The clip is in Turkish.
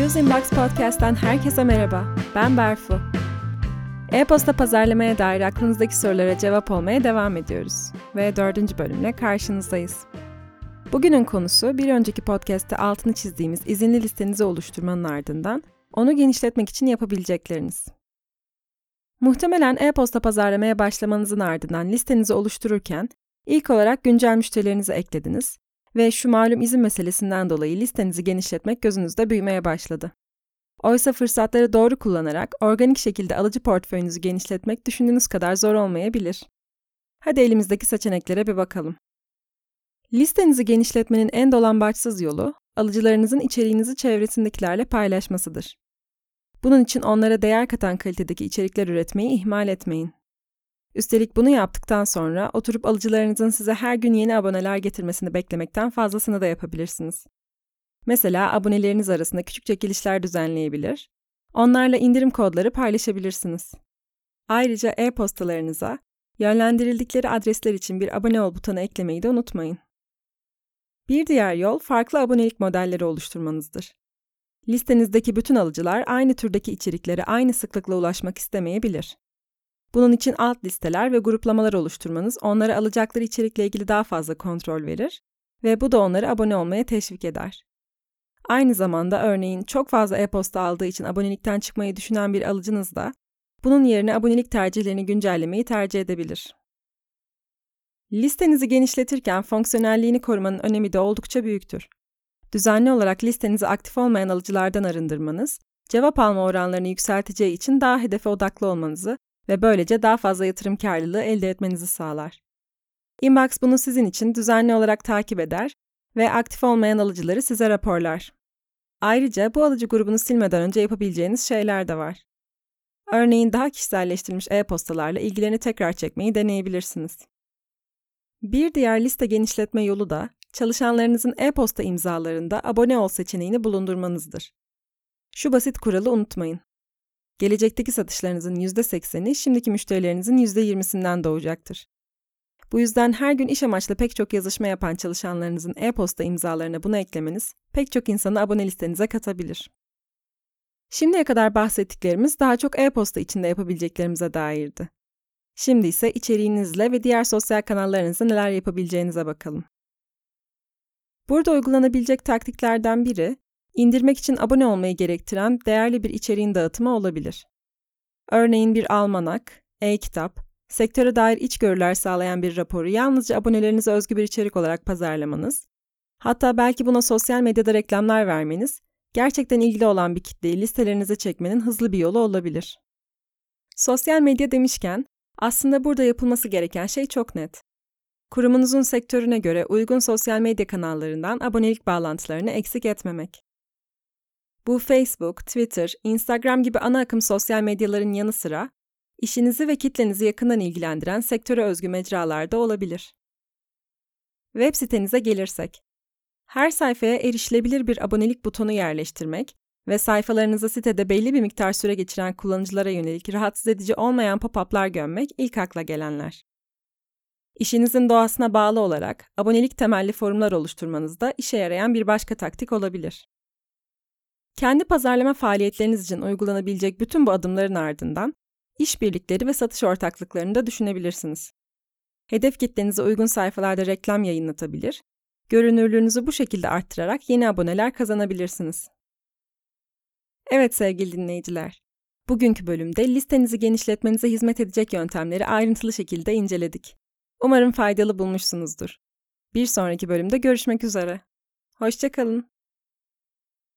News Inbox Podcast'ten herkese merhaba. Ben Berfu. E-posta pazarlamaya dair aklınızdaki sorulara cevap olmaya devam ediyoruz. Ve dördüncü bölümle karşınızdayız. Bugünün konusu bir önceki podcast'te altını çizdiğimiz izinli listenizi oluşturmanın ardından onu genişletmek için yapabilecekleriniz. Muhtemelen e-posta pazarlamaya başlamanızın ardından listenizi oluştururken ilk olarak güncel müşterilerinizi eklediniz ve şu malum izin meselesinden dolayı listenizi genişletmek gözünüzde büyümeye başladı. Oysa fırsatları doğru kullanarak organik şekilde alıcı portföyünüzü genişletmek düşündüğünüz kadar zor olmayabilir. Hadi elimizdeki seçeneklere bir bakalım. Listenizi genişletmenin en dolambaçsız yolu, alıcılarınızın içeriğinizi çevresindekilerle paylaşmasıdır. Bunun için onlara değer katan kalitedeki içerikler üretmeyi ihmal etmeyin. Üstelik bunu yaptıktan sonra oturup alıcılarınızın size her gün yeni aboneler getirmesini beklemekten fazlasını da yapabilirsiniz. Mesela aboneleriniz arasında küçük çekilişler düzenleyebilir, onlarla indirim kodları paylaşabilirsiniz. Ayrıca e-postalarınıza yönlendirildikleri adresler için bir abone ol butonu eklemeyi de unutmayın. Bir diğer yol farklı abonelik modelleri oluşturmanızdır. Listenizdeki bütün alıcılar aynı türdeki içeriklere aynı sıklıkla ulaşmak istemeyebilir. Bunun için alt listeler ve gruplamalar oluşturmanız onlara alacakları içerikle ilgili daha fazla kontrol verir ve bu da onları abone olmaya teşvik eder. Aynı zamanda örneğin çok fazla e-posta aldığı için abonelikten çıkmayı düşünen bir alıcınız da bunun yerine abonelik tercihlerini güncellemeyi tercih edebilir. Listenizi genişletirken fonksiyonelliğini korumanın önemi de oldukça büyüktür. Düzenli olarak listenizi aktif olmayan alıcılardan arındırmanız, cevap alma oranlarını yükselteceği için daha hedefe odaklı olmanızı ve böylece daha fazla yatırım karlılığı elde etmenizi sağlar. Inbox bunu sizin için düzenli olarak takip eder ve aktif olmayan alıcıları size raporlar. Ayrıca bu alıcı grubunu silmeden önce yapabileceğiniz şeyler de var. Örneğin daha kişiselleştirilmiş e-postalarla ilgilerini tekrar çekmeyi deneyebilirsiniz. Bir diğer liste genişletme yolu da çalışanlarınızın e-posta imzalarında abone ol seçeneğini bulundurmanızdır. Şu basit kuralı unutmayın. Gelecekteki satışlarınızın %80'i şimdiki müşterilerinizin %20'sinden doğacaktır. Bu yüzden her gün iş amaçlı pek çok yazışma yapan çalışanlarınızın e-posta imzalarına bunu eklemeniz pek çok insanı abone listenize katabilir. Şimdiye kadar bahsettiklerimiz daha çok e-posta içinde yapabileceklerimize dairdi. Şimdi ise içeriğinizle ve diğer sosyal kanallarınızda neler yapabileceğinize bakalım. Burada uygulanabilecek taktiklerden biri, indirmek için abone olmayı gerektiren değerli bir içeriğin dağıtımı olabilir. Örneğin bir almanak, e-kitap, sektöre dair içgörüler sağlayan bir raporu yalnızca abonelerinize özgü bir içerik olarak pazarlamanız, hatta belki buna sosyal medyada reklamlar vermeniz, gerçekten ilgili olan bir kitleyi listelerinize çekmenin hızlı bir yolu olabilir. Sosyal medya demişken, aslında burada yapılması gereken şey çok net. Kurumunuzun sektörüne göre uygun sosyal medya kanallarından abonelik bağlantılarını eksik etmemek. Bu Facebook, Twitter, Instagram gibi ana akım sosyal medyaların yanı sıra işinizi ve kitlenizi yakından ilgilendiren sektöre özgü mecralarda olabilir. Web sitenize gelirsek. Her sayfaya erişilebilir bir abonelik butonu yerleştirmek ve sayfalarınızı sitede belli bir miktar süre geçiren kullanıcılara yönelik rahatsız edici olmayan pop-up'lar gömmek ilk akla gelenler. İşinizin doğasına bağlı olarak abonelik temelli forumlar oluşturmanız da işe yarayan bir başka taktik olabilir. Kendi pazarlama faaliyetleriniz için uygulanabilecek bütün bu adımların ardından işbirlikleri ve satış ortaklıklarını da düşünebilirsiniz. Hedef kitlenize uygun sayfalarda reklam yayınlatabilir, görünürlüğünüzü bu şekilde arttırarak yeni aboneler kazanabilirsiniz. Evet sevgili dinleyiciler, bugünkü bölümde listenizi genişletmenize hizmet edecek yöntemleri ayrıntılı şekilde inceledik. Umarım faydalı bulmuşsunuzdur. Bir sonraki bölümde görüşmek üzere. Hoşçakalın.